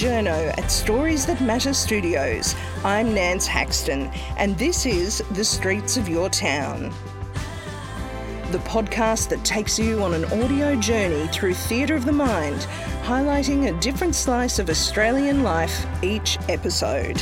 journo at Stories That Matter Studios. I'm Nance Haxton, and this is The Streets of Your Town. The podcast that takes you on an audio journey through theatre of the mind, highlighting a different slice of Australian life each episode.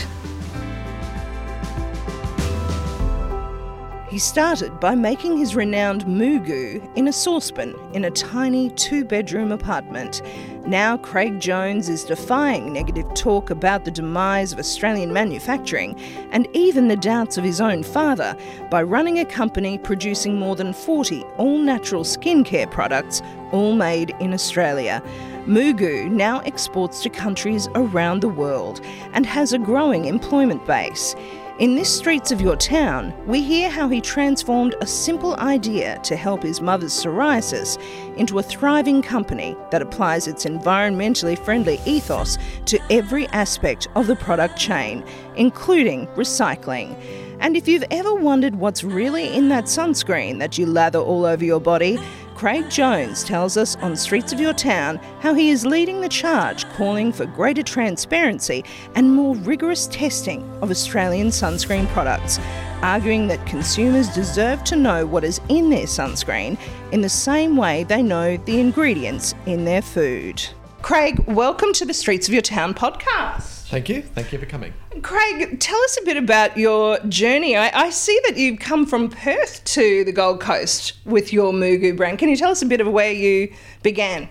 He started by making his renowned MooGoo in a saucepan in a tiny two bedroom apartment. Now, Craig Jones is defying negative talk about the demise of Australian manufacturing and even the doubts of his own father by running a company producing more than 40 all natural skincare products, all made in Australia. MooGoo now exports to countries around the world and has a growing employment base. In this Streets of Your Town, we hear how he transformed a simple idea to help his mother's psoriasis into a thriving company that applies its environmentally friendly ethos to every aspect of the product chain, including recycling. And if you've ever wondered what's really in that sunscreen that you lather all over your body, Craig Jones tells us on Streets of Your Town how he is leading the charge, calling for greater transparency and more rigorous testing of Australian sunscreen products, arguing that consumers deserve to know what is in their sunscreen in the same way they know the ingredients in their food. Craig, welcome to the Streets of Your Town podcast. Thank you. Thank you for coming. Craig, tell us a bit about your journey. I, I, see that you've come from Perth to the Gold Coast with your MooGoo brand. Can you tell us a bit of where you began?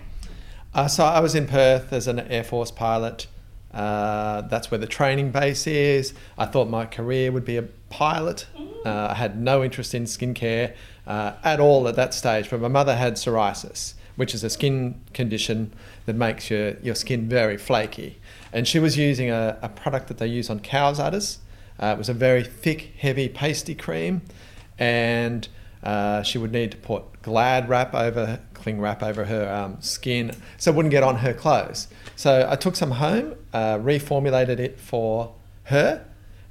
Uh, so I was in Perth as an Air Force pilot. Uh, that's where the training base is. I thought my career would be a pilot. Uh, I had no interest in skincare uh, at all at that stage, but my mother had psoriasis, which is a skin condition that makes your, your skin very flaky and she was using a, a product that they use on cow's udders. Uh, it was a very thick, heavy, pasty cream, and uh, she would need to put Glad wrap over, cling wrap over her um, skin, so it wouldn't get on her clothes. So I took some home, uh, reformulated it for her,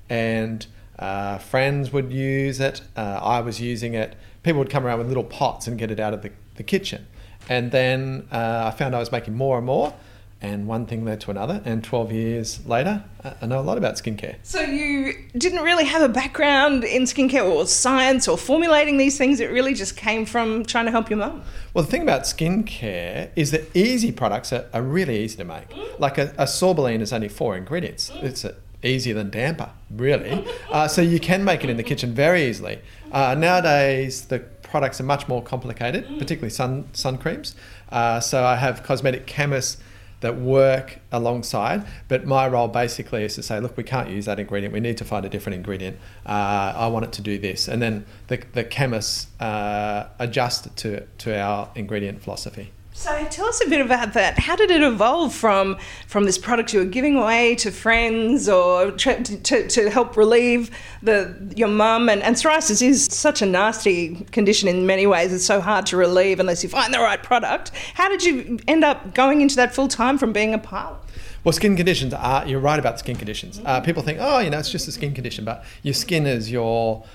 and uh, friends would use it. Uh, I was using it. People would come around with little pots and get it out of the, the kitchen. And then uh, I found I was making more and more and one thing led to another and 12 years later i know a lot about skincare. So you didn't really have a background in skincare or science or formulating these things it really just came from trying to help your mum? Well the thing about skincare is that easy products are, are really easy to make. Mm. like a, a sorbolene is only four ingredients. Mm. it's a, easier than damper really. Uh, so you can make it in the kitchen very easily. Uh, nowadays the products are much more complicated mm. particularly sun sun creams. Uh, so i have cosmetic chemists that work alongside. But my role basically is to say, look, we can't use that ingredient. We need to find a different ingredient. Uh, I want it to do this, and then the the chemists uh, adjust to to our ingredient philosophy. So tell us a bit about that. How did it evolve from from this product you were giving away to friends or to, to, to help relieve the your mum and, and psoriasis is such a nasty condition in many ways. It's so hard to relieve unless you find the right product. How did you end up going into that full time from being a pilot? Well, skin conditions are, you're right about skin conditions. Uh, people think, oh, you know, it's just a skin condition, but your skin is your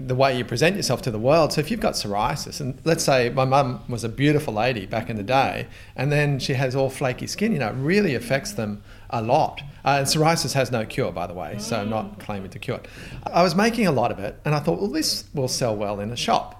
the way you present yourself to the world. So if you've got psoriasis, and let's say my mum was a beautiful lady back in the day, and then she has all flaky skin, you know, it really affects them a lot. Uh, and psoriasis has no cure, by the way, so I'm not claiming to cure it. I was making a lot of it, and I thought, well, this will sell well in a shop.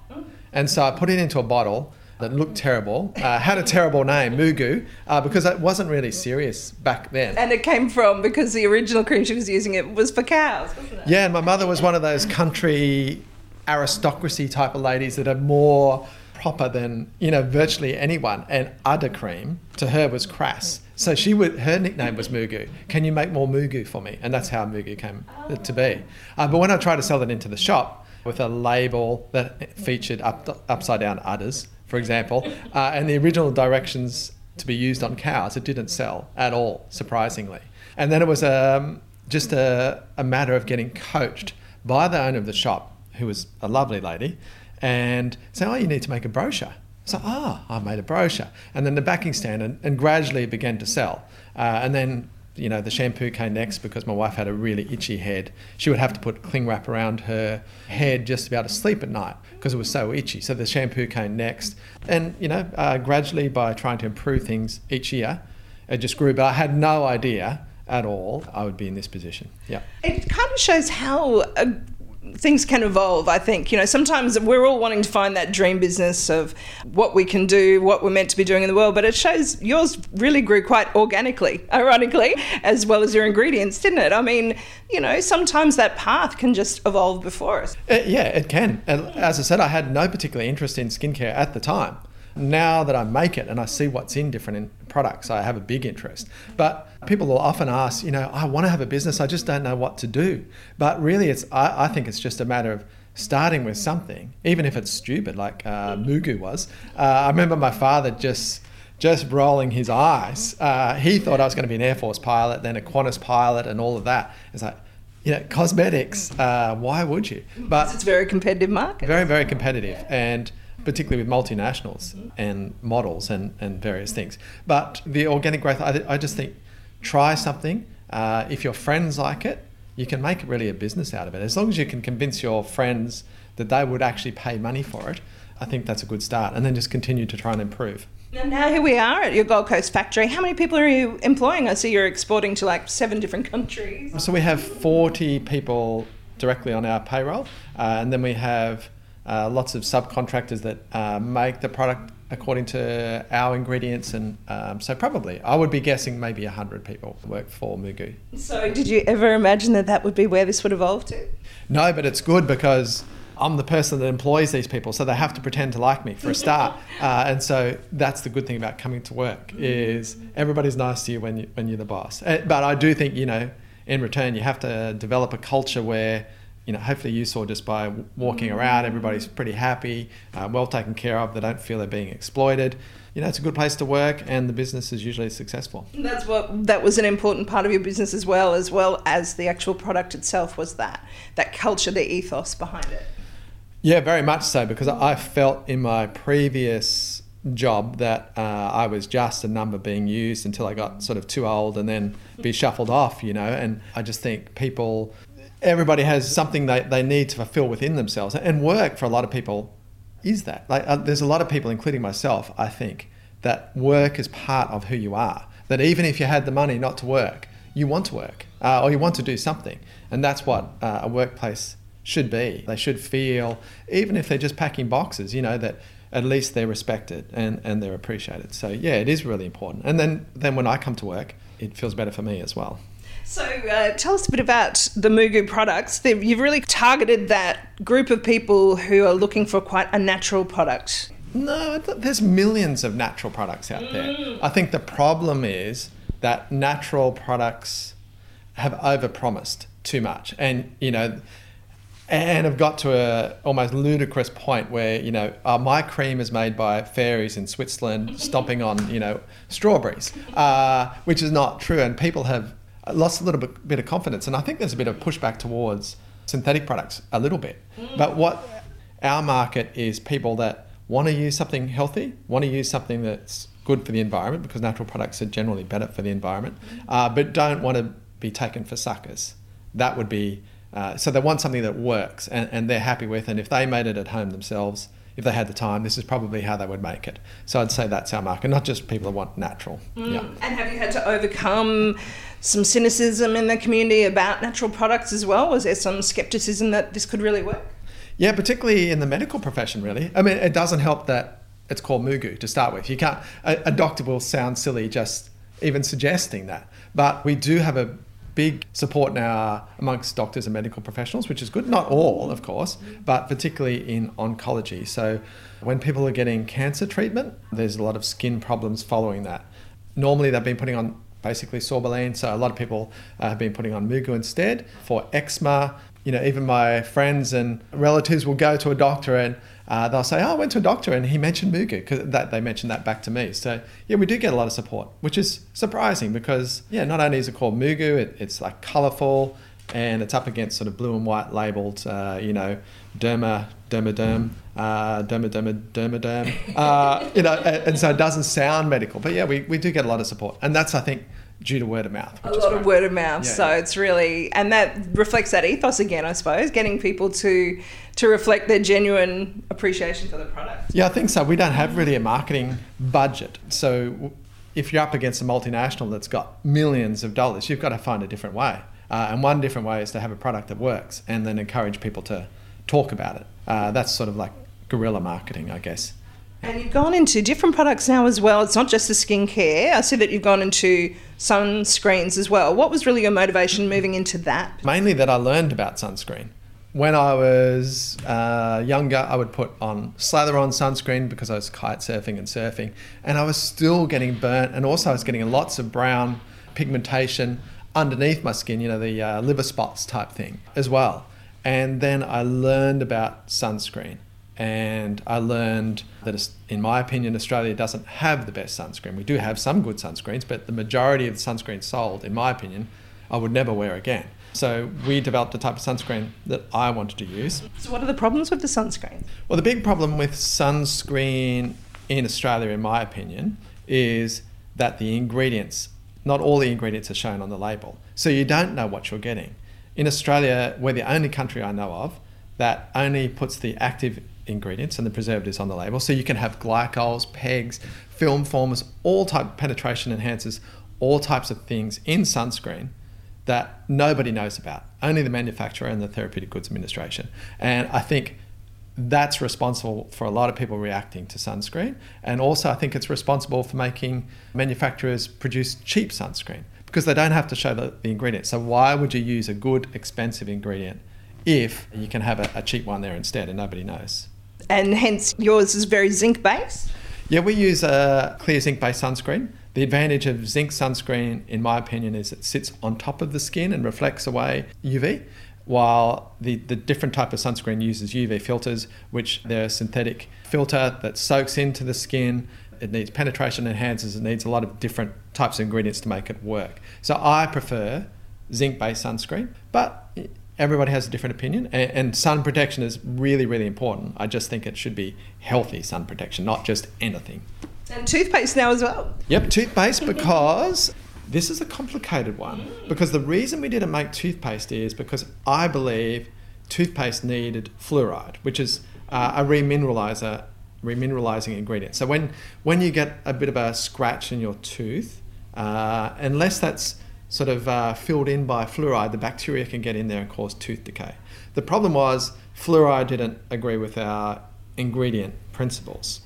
And so I put it into a bottle that looked terrible, uh, had a terrible name, MooGoo, uh, because it wasn't really serious back then. And it came from because the original cream she was using it was for cows, wasn't it? Yeah, and my mother was one of those country aristocracy type of ladies that are more proper than you know virtually anyone. And udder cream to her was crass. So she would her nickname was MooGoo. Can you make more MooGoo for me? And that's how MooGoo came to be. Uh, but when I tried to sell it into the shop with a label that featured up, upside down udders, for example, uh, and the original directions to be used on cows, it didn't sell at all, surprisingly. And then it was um, just a, a matter of getting coached by the owner of the shop who was a lovely lady, and say, "Oh, you need to make a brochure." So, ah, I made a brochure, and then the backing stand, and, and gradually it began to sell. Uh, and then, you know, the shampoo came next because my wife had a really itchy head. She would have to put cling wrap around her head just to be able to sleep at night because it was so itchy. So the shampoo came next, and you know, uh, gradually by trying to improve things each year, it just grew. But I had no idea at all I would be in this position. Yeah. It kind of shows how uh, things can evolve, I think. You know, sometimes we're all wanting to find that dream business of what we can do, what we're meant to be doing in the world, but it shows yours really grew quite organically, ironically, as well as your ingredients, didn't it? I mean, you know, sometimes that path can just evolve before us. Uh, yeah, it can. And as I said, I had no particular interest in skincare at the time. Now that I make it and I see what's in different products, I have a big interest. But people will often ask, you know, I want to have a business, I just don't know what to do. But really, it's I, I think it's just a matter of starting with something, even if it's stupid, like uh, MooGoo was. Uh, I remember my father just just rolling his eyes. Uh, he thought I was going to be an Air Force pilot, then a Qantas pilot, and all of that. It's like, you know, cosmetics. Uh, why would you? But it's a very competitive market. Very, very competitive, and particularly with multinationals and models and, and various things. But the organic growth, I, I just think, try something. Uh, if your friends like it, you can make really a business out of it. As long as you can convince your friends that they would actually pay money for it, I think that's a good start. And then just continue to try and improve. Now, now here we are at your Gold Coast factory. How many people are you employing? I see you're exporting to like seven different countries. So we have 40 people directly on our payroll, uh, and then we have uh, lots of subcontractors that uh, make the product according to our ingredients, and um, so probably I would be guessing maybe hundred people work for MooGoo. So, did you ever imagine that that would be where this would evolve to? No, but it's good because I'm the person that employs these people, so they have to pretend to like me for a start. Uh, and so that's the good thing about coming to work is everybody's nice to you when you when you're the boss. Uh, but I do think you know, in return, you have to develop a culture where you know, hopefully you saw just by walking around, everybody's pretty happy, uh, well taken care of. They don't feel they're being exploited. You know, it's a good place to work, and the business is usually successful. That's what that was an important part of your business as well, as well as the actual product itself. Was that that culture, the ethos behind it? Yeah, very much so. Because I felt in my previous job that uh, I was just a number being used until I got sort of too old and then be shuffled off, you know. And I just think people everybody has something they, they need to fulfill within themselves. And work for a lot of people is that. Like, uh, there's a lot of people, including myself, I think, that work is part of who you are. That even if you had the money not to work, you want to work uh, or you want to do something. And that's what uh, a workplace should be. They should feel, even if they're just packing boxes, you know, that at least they're respected and, and they're appreciated. So, yeah, it is really important. And then, then when I come to work, it feels better for me as well. So, uh, tell us a bit about the MooGoo products. You've really targeted that group of people who are looking for quite a natural product. No, there's millions of natural products out there. Mm. I think the problem is that natural products have overpromised too much, and you know, and have got to a almost ludicrous point where you know uh, my cream is made by fairies in Switzerland stomping on you know strawberries, uh, which is not true, and people have lost a little bit, bit of confidence. And I think there's a bit of pushback towards synthetic products a little bit. Mm. But what our market is people that want to use something healthy, want to use something that's good for the environment because natural products are generally better for the environment, mm. uh, but don't want to be taken for suckers. That would be uh, so they want something that works and, and they're happy with, and if they made it at home themselves, if they had the time, this is probably how they would make it. So I'd say that's our market, not just people that want natural. Mm. Yeah. And have you had to overcome some cynicism in the community about natural products as well? Was there some skepticism that this could really work? Yeah, particularly in the medical profession, really. I mean, it doesn't help that it's called MooGoo to start with. You can't, a, a doctor will sound silly just even suggesting that. But we do have a big support now amongst doctors and medical professionals, which is good. Not all, of course, but particularly in oncology. So when people are getting cancer treatment, there's a lot of skin problems following that. Normally, they've been putting on basically sorbolene. So a lot of people uh, have been putting on MooGoo instead for eczema. You know, even my friends and relatives will go to a doctor and uh, they'll say, "Oh, I went to a doctor and he mentioned MooGoo," because that they mentioned that back to me. So yeah, we do get a lot of support, which is surprising because yeah, not only is it called MooGoo, it, it's like colourful and it's up against sort of blue and white labeled, uh, you know, derma, derma dermaderm, uh, derma, derma, dermaderm, uh, you know, and, and, so it doesn't sound medical. But yeah, we, we do get a lot of support. And that's, I think, due to word of mouth. A lot of word of mouth. Yeah, so yeah. it's really, and that reflects that ethos again, I suppose, getting people to to reflect their genuine appreciation for the product. Yeah, I think so. We don't have really a marketing budget. So if you're up against a multinational that's got millions of dollars, you've got to find a different way. Uh, and one different way is to have a product that works and then encourage people to talk about it. Uh, that's sort of like guerrilla marketing, I guess. And you've gone into different products now as well. It's not just the skincare. I see that you've gone into sunscreens as well. What was really your motivation moving into that? Mainly that I learned about sunscreen. When I was uh, younger, I would put on slather on sunscreen because I was kite surfing and surfing, and I was still getting burnt, and also I was getting lots of brown pigmentation underneath my skin, you know, the uh, liver spots type thing as well. And then I learned about sunscreen and I learned that, in my opinion, Australia doesn't have the best sunscreen. We do have some good sunscreens, but the majority of the sunscreens sold, in my opinion, I would never wear again. So we developed a type of sunscreen that I wanted to use. So, what are the problems with the sunscreen? Well, the big problem with sunscreen in Australia, in my opinion, is that the ingredients, not all the ingredients are shown on the label. So you don't know what you're getting. In Australia, we're the only country I know of that only puts the active ingredients and the preservatives on the label. So you can have glycols, pegs, film formers, all type penetration enhancers, all types of things in sunscreen that nobody knows about. Only the manufacturer and the Therapeutic Goods Administration. And I think that's responsible for a lot of people reacting to sunscreen. And also, I think it's responsible for making manufacturers produce cheap sunscreen because they don't have to show the, the ingredients. So, why would you use a good, expensive ingredient if you can have a, a cheap one there instead and nobody knows? And hence yours is very zinc based. Yeah, we use a clear zinc based sunscreen. The advantage of zinc sunscreen, in my opinion, is it sits on top of the skin and reflects away UV, while the, the different type of sunscreen uses UV filters, which they're a synthetic filter that soaks into the skin. It needs penetration enhancers, it needs a lot of different types of ingredients to make it work. So I prefer zinc based sunscreen, but everybody has a different opinion, and, and, sun protection is really, really important. I just think it should be healthy sun protection, not just anything. And toothpaste now as well. Yep, toothpaste because this is a complicated one. Because the reason we didn't make toothpaste is because I believe toothpaste needed fluoride, which is uh, a remineralizer, remineralizing ingredient. So when when you get a bit of a scratch in your tooth, uh, unless that's sort of uh, filled in by fluoride, the bacteria can get in there and cause tooth decay. The problem was fluoride didn't agree with our ingredient principles.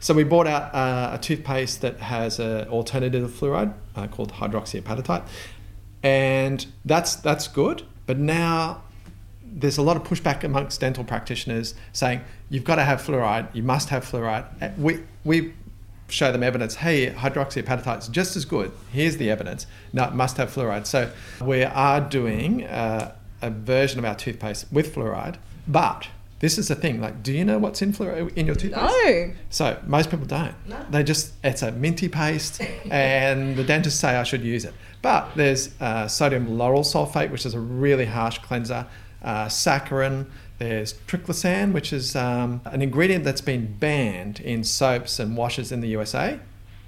So we brought out uh, a toothpaste that has an alternative fluoride uh, called hydroxyapatite, and that's that's good. But now there's a lot of pushback amongst dental practitioners saying you've got to have fluoride, you must have fluoride. Uh, we we show them evidence hey hydroxyapatite is just as good. Here's the evidence. No it must have fluoride. So we are doing uh, a version of our toothpaste with fluoride but this is the thing like do you know what's in fluoride in your toothpaste? No. So most people don't. No. they just it's a minty paste and the dentists say i should use it. But there's uh, sodium lauryl sulfate which is a really harsh cleanser uh, saccharin there's triclosan, which is um, an ingredient that's been banned in soaps and washes in the USA.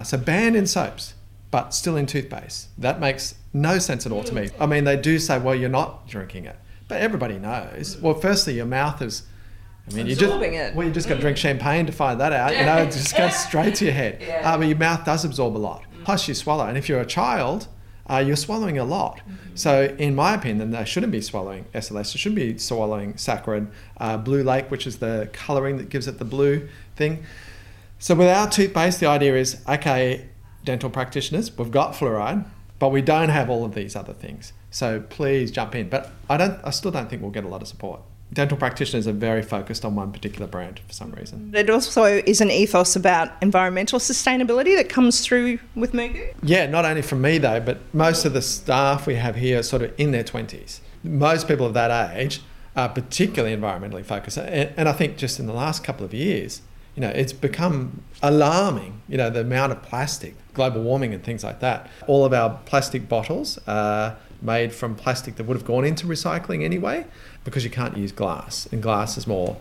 So banned in soaps, but still in toothpaste. That makes no sense at all to me. I mean, they do say, well, you're not drinking it, but everybody knows. Well, firstly, your mouth is. I mean, you just it. well, you just got to drink champagne to find that out. You know, it just goes straight to your head. Yeah. Uh, but your mouth does absorb a lot. Plus, you swallow, and if you're a child, uh, you're swallowing a lot. So, in my opinion, they shouldn't be swallowing SLS. They should be swallowing saccharin, uh, blue lake, which is the colouring that gives it the blue thing. So, with our toothpaste, the idea is okay, dental practitioners, we've got fluoride, but we don't have all of these other things. So please jump in. But I don't. I still don't think we'll get a lot of support dental practitioners are very focused on one particular brand for some reason. It also is an ethos about environmental sustainability that comes through with MooGoo? Yeah, not only from me though, but most of the staff we have here are sort of in their 20s. Most people of that age are particularly environmentally focused. And, I think just in the last couple of years, you know, it's become alarming, you know, the amount of plastic, global warming and things like that. All of our plastic bottles are made from plastic that would have gone into recycling anyway because you can't use glass, and glass is more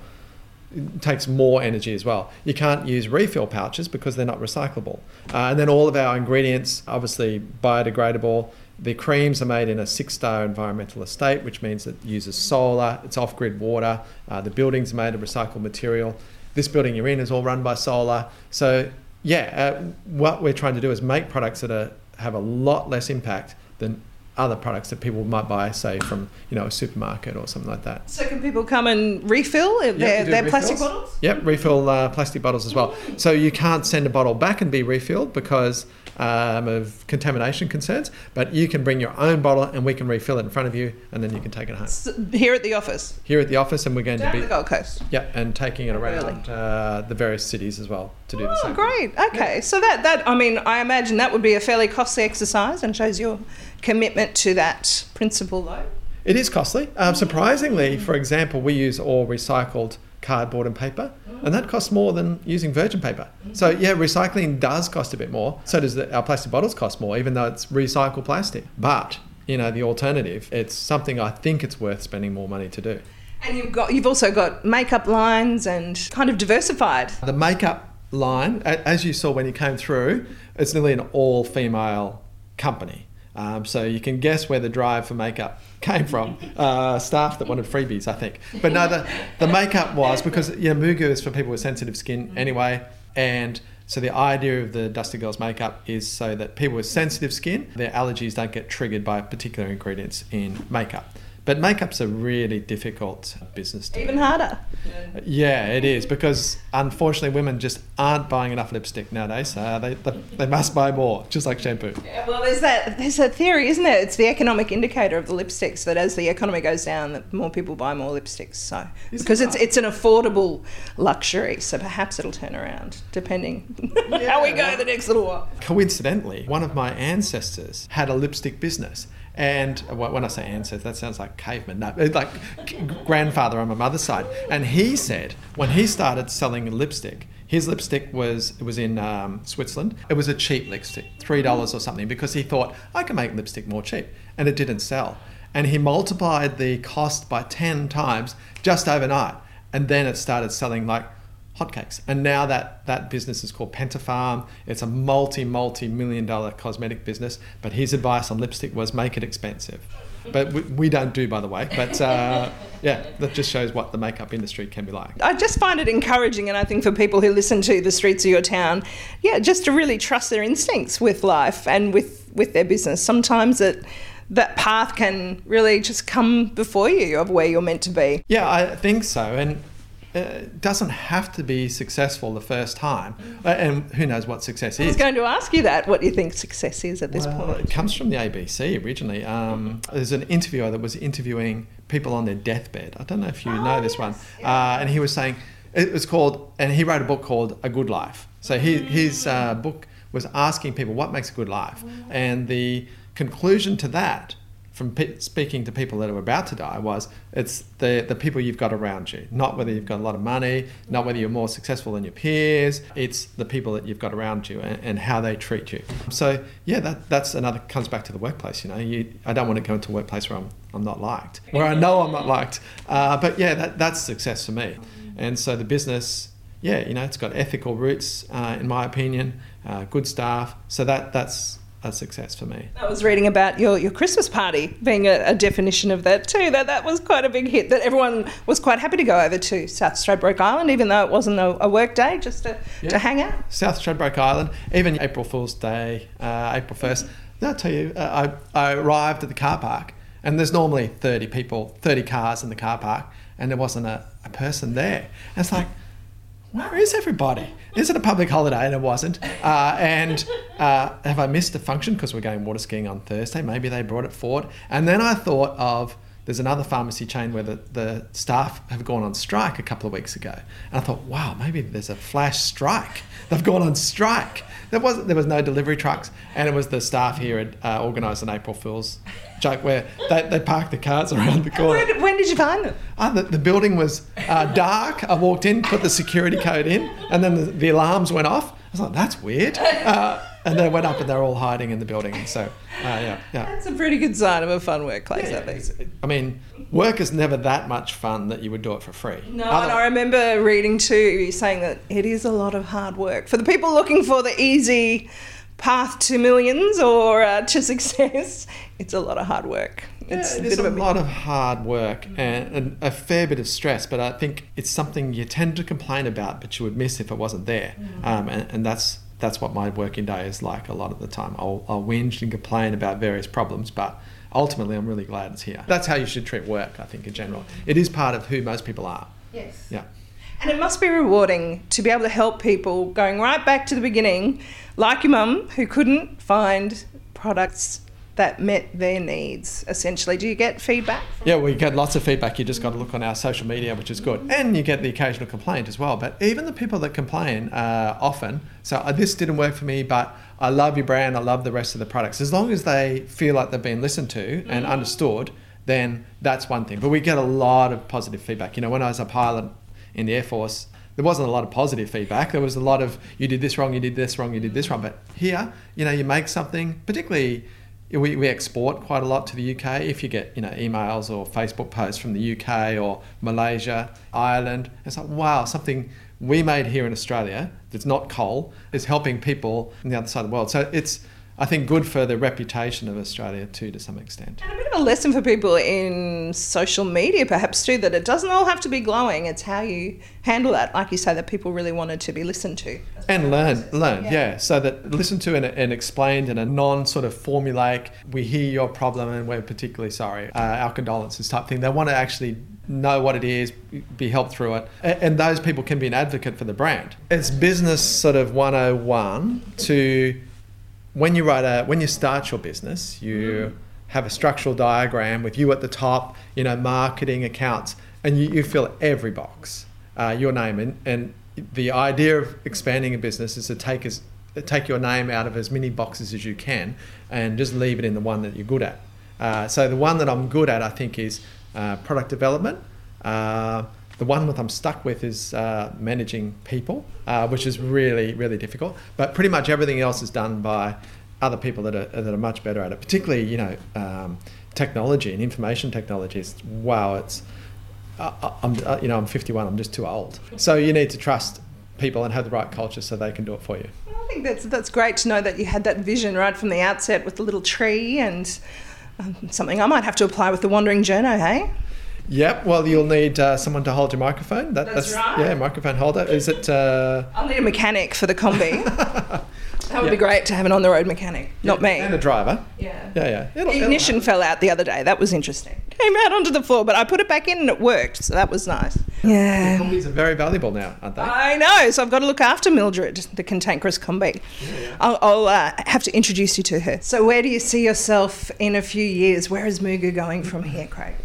takes more energy as well. You can't use refill pouches because they're not recyclable. Uh, and then all of our ingredients, obviously biodegradable. The creams are made in a six star environmental estate, which means it uses solar, it's off grid water. Uh, the buildings are made of recycled material. This building you're in is all run by solar. So yeah, uh, what we're trying to do is make products that are, have a lot less impact than other products that people might buy, say from you know a supermarket or something like that. So can people come and refill their, Yep, we do their plastic bottles? Yep, refill uh, plastic bottles as well. So you can't send a bottle back and be refilled because um, of contamination concerns, but you can bring your own bottle and we can refill it in front of you, and then you can take it home. S- Here at the office, Here at the office, and we're going to down be the Gold Coast. yeah, and taking it Really? around uh, the various cities as well to do the Oh, same. great. Okay, so that that I mean, I imagine that would be a fairly costly exercise and shows your commitment to that principle, though. It is costly. Um, surprisingly, for example, we use all recycled cardboard and paper, and that costs more than using virgin paper. So yeah, recycling does cost a bit more. So does the, our plastic bottles cost more, even though it's recycled plastic. But you know, the alternative, it's something I think it's worth spending more money to do. And you've got you've also got makeup lines and kind of diversified. The makeup line, as you saw when you came through, it's nearly an all-female company. Um, so you can guess where the drive for makeup came from. Uh, staff that wanted freebies, I think. But no, the, the makeup was because yeah, MooGoo is for people with sensitive skin anyway, and so the idea of the Dusty Girls makeup is so that people with sensitive skin, their allergies don't get triggered by particular ingredients in makeup. But makeup's a really difficult business to do. Even harder. Yeah, it is because unfortunately women just aren't buying enough lipstick nowadays. Uh, they, they they must buy more, just like shampoo. Yeah, well, there's that there's that theory, isn't it? It's the economic indicator of the lipsticks that as the economy goes down, that more people buy more lipsticks. So Is it because it's it's an affordable luxury, so perhaps it'll turn around depending how we go Yeah. the next little while. Coincidentally, one of my ancestors had a lipstick business. And when I say ancestor, that sounds like caveman. No, like grandfather on my mother's side. And he said when he started selling lipstick, his lipstick was it was in um, Switzerland. It was a cheap lipstick, three dollars or something, because he thought I can make lipstick more cheap, and it didn't sell. And he multiplied the cost by ten times just overnight, and then it started selling like hotcakes. And now that that business is called Pentapharm. It's a multi multi million dollar cosmetic business. But his advice on lipstick was make it expensive. But we, we don't do, by the way. But uh, yeah, that just shows what the makeup industry can be like. I just find it encouraging, and I think for people who listen to the streets of your town, yeah, just to really trust their instincts with life and with with their business. Sometimes it that path can really just come before you of where you're meant to be. Yeah, I think so. And uh, it doesn't have to be successful the first time. Uh, And who knows what success is. I was going to ask you that. What do you think success is at this Well, point? it comes from the ABC originally. Um, there's an interviewer that was interviewing people on their deathbed. I don't know if you know this one. Uh, and he was saying, it was called, and he wrote a book called A Good Life. So he, his uh, book was asking people what makes a good life. And the conclusion to that, from pe- speaking to people that are about to die, was it's the, the people you've got around you, not whether you've got a lot of money, not whether you're more successful than your peers. It's the people that you've got around you and, and how they treat you. So yeah, that that's another comes back to the workplace. You know, you, I don't want to go into a workplace where I'm I'm not liked, where I know I'm not liked. Uh, but yeah, that, that's success for me. And so the business, yeah, you know, it's got ethical roots, uh, in my opinion, uh, good staff. So that that's a success for me. I was reading about your, your Christmas party being a, a definition of that too. That that was quite a big hit. That everyone was quite happy to go over to South Stradbroke Island, even though it wasn't a, a work day, just to, Yeah. to hang out. South Stradbroke Island, even April Fool's Day, uh, April 1st. I'll tell you, uh, I, I arrived at the car park and there's normally 30 people, 30 cars in the car park, and there wasn't a, a person there. And it's like, where is everybody? Is it a public holiday? And it wasn't. Uh, and uh, have I missed a function because we're going water skiing on Thursday? Maybe they brought it forward. And then I thought of there's another pharmacy chain where the, the staff have gone on strike a couple of weeks ago. And I thought, wow, maybe there's a flash strike. They've gone on strike. There was there was no delivery trucks, and it was the staff here had uh, organised an April Fool's joke where they, they parked the cars around the corner. When did, when did you find them? Ah, the, the building was uh, dark. I walked in, put the security code in, and then the, the alarms went off. I was like, that's weird. Uh, and they went up and they're all hiding in the building. So, uh, yeah, yeah. That's a pretty good sign of a fun workplace, Yeah, I think. I mean, work is never that much fun that you would do it for free. No, Other- and I remember reading too, you saying that it is a lot of hard work. For the people looking for the easy path to millions or uh, to success, it's a lot of hard work. It's yeah, it a is bit a, of a lot of hard work and, and a fair bit of stress, but I think it's something you tend to complain about, but you would miss if it wasn't there. Mm. Um, and, and that's that's what my working day is like a lot of the time. I'll, I'll whinge and complain about various problems, but ultimately I'm really glad it's here. That's how you should treat work, I think, in general. It is part of who most people are. Yes. Yeah. And it must be rewarding to be able to help people going right back to the beginning, like your mum, who couldn't find products that met their needs, essentially. Do you get feedback? Yeah, we get lots of feedback. You just got to look on our social media, which is good. And you get the occasional complaint as well. But even the people that complain uh, often, so uh, this didn't work for me, but I love your brand, I love the rest of the products. As long as they feel like they've been listened to and understood, then that's one thing. But we get a lot of positive feedback. You know, when I was a pilot in the Air Force, there wasn't a lot of positive feedback. There was a lot of you did this wrong, you did this wrong, you did this wrong. But here, you know, you make something, particularly we, we export quite a lot to the UK. If you get you know emails or Facebook posts from the UK or Malaysia, Ireland, it's like wow, something we made here in Australia that's not coal is helping people on the other side of the world. So it's I think good for the reputation of Australia too, to some extent. And a bit of a lesson for people in social media, perhaps too, that it doesn't all have to be glowing. It's how you handle that, like you say, that people really wanted to be listened to. And learn, learn, yeah. yeah. So that listened to and, and explained in a non sort of formulaic, we hear your problem and we're particularly sorry, uh, our condolences type thing. They want to actually know what it is, be helped through it. And those people can be an advocate for the brand. It's business sort of 101 to when you write a when you start your business, you mm. have a structural diagram with you at the top, you know, marketing, accounts, and you, you fill every box, uh, your name, and, and the idea of expanding a business is to take as take your name out of as many boxes as you can, and just leave it in the one that you're good at. Uh, so the one that I'm good at, I think, is uh, product development. Uh, the one that I'm stuck with is uh, managing people, uh, which is really, really difficult. But pretty much everything else is done by other people that are, that are much better at it, particularly, you know, um, technology and information technology. It's, wow, it's, uh, I'm, uh, you know, I'm 51, I'm just too old. So you need to trust people and have the right culture so they can do it for you. I think that's, that's great to know that you had that vision right from the outset with the little tree and um, something I might have to apply with the wandering journo, hey? Yep. Well, you'll need uh, someone to hold your microphone. That, that's, that's, right. Yeah, microphone holder. Is it? Uh... I'll need a mechanic for the combi. that would yep. be great to have an on-the-road mechanic, yeah. not me. And a driver. Yeah. Yeah, yeah. It'll, the ignition it'll fell out the other day. That was interesting. Came out onto the floor, but I put it back in and it worked, so that was nice. Yeah. The combis are very valuable now, aren't they? I know. So I've got to look after Mildred, the cantankerous combi. Yeah, yeah. I'll, I'll uh, have to introduce you to her. So where do you see yourself in a few years? Where is MooGoo going from here, Craig?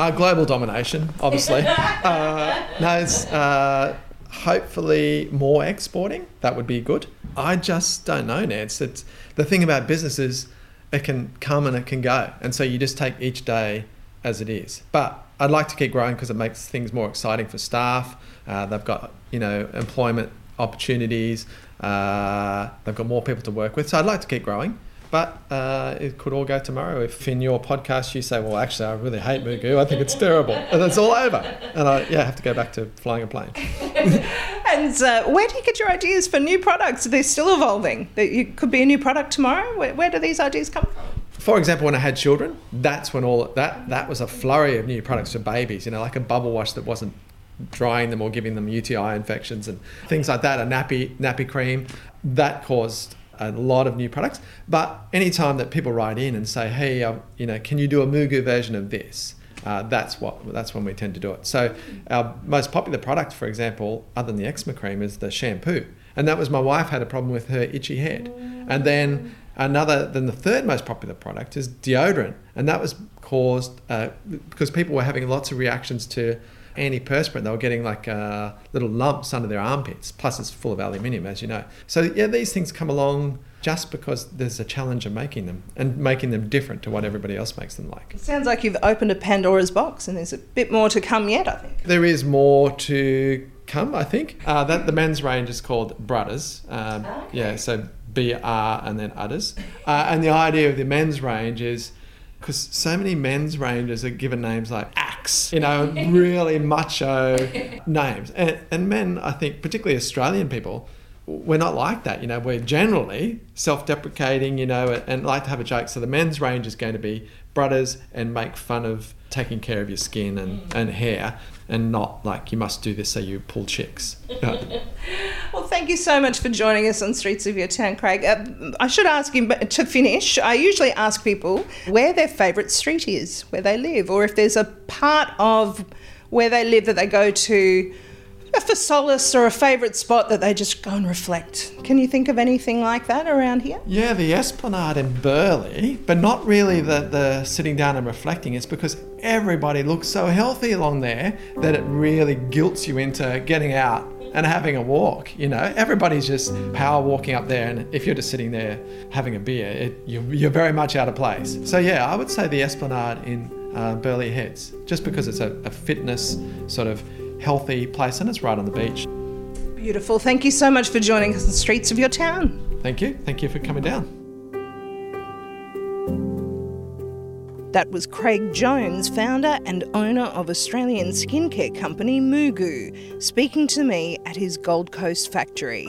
Uh, global domination, obviously. uh, no, it's uh, hopefully more exporting. That would be good. I just don't know, Nance. It's the thing about business is it can come and it can go, and so you just take each day as it is. But I'd like to keep growing because it makes things more exciting for staff. Uh, they've got you know employment opportunities. Uh, they've got more people to work with, so I'd like to keep growing. But uh, it could all go tomorrow if in your podcast you say, well, actually, I really hate MooGoo. I think it's terrible. And it's all over. And I yeah, have to go back to flying a plane. and uh, where do you get your ideas for new products? They're still evolving. It could be a new product tomorrow. Where, where do these ideas come from? For example, when I had children, that's when all that that was a flurry of new products for babies. You know, like a bubble wash that wasn't drying them or giving them UTI infections and things like that. A nappy nappy cream that caused a lot of new products. But anytime that people write in and say, "Hey, uh, you know, can you do a MooGoo version of this?" Uh, that's what that's when we tend to do it. So our most popular product, for example, other than the eczema cream, is the shampoo, and that was my wife had a problem with her itchy head, and then another then the third most popular product is deodorant, and that was caused uh, because people were having lots of reactions to antiperspirant. They were getting like uh, little lumps under their armpits. Plus, it's full of aluminium, as you know. So yeah, these things come along just because there's a challenge of making them and making them different to what everybody else makes them like. It sounds like you've opened a Pandora's box, and there's a bit more to come yet. I think there is more to come. I think uh, that the men's range is called Brudders. Um, okay. Yeah, so B R and then Udders. Uh, and the idea of the men's range is because so many men's ranges are given names like Axe, you know, really macho names. And, and men, I think, particularly Australian people, we're not like that. You know, we're generally self deprecating, you know, and like to have a joke. So the men's range is going to be Brudders and make fun of taking care of your skin and, and hair. and not like you must do this so you pull chicks. well, thank you so much for joining us on Streets of Your Town, Craig. Uh, I should ask you, but to finish, I usually ask people where their favourite street is, where they live, or if there's a part of where they live that they go to for solace or a favourite spot that they just go and reflect. Can you think of anything like that around here? Yeah, the Esplanade in Burleigh, but not really the, the sitting down and reflecting. It's because everybody looks so healthy along there that it really guilts you into getting out and having a walk. You know, everybody's just power walking up there, and if you're just sitting there having a beer, it, you're, you're very much out of place. So, yeah, I would say the Esplanade in uh, Burleigh Heads, just because it's a, a fitness sort of healthy place and it's right on the beach. Beautiful. Thank you so much for joining us on the streets of your town. Thank you. Thank you for coming down. That was Craig Jones, founder and owner of Australian skincare company MooGoo, speaking to me at his Gold Coast factory.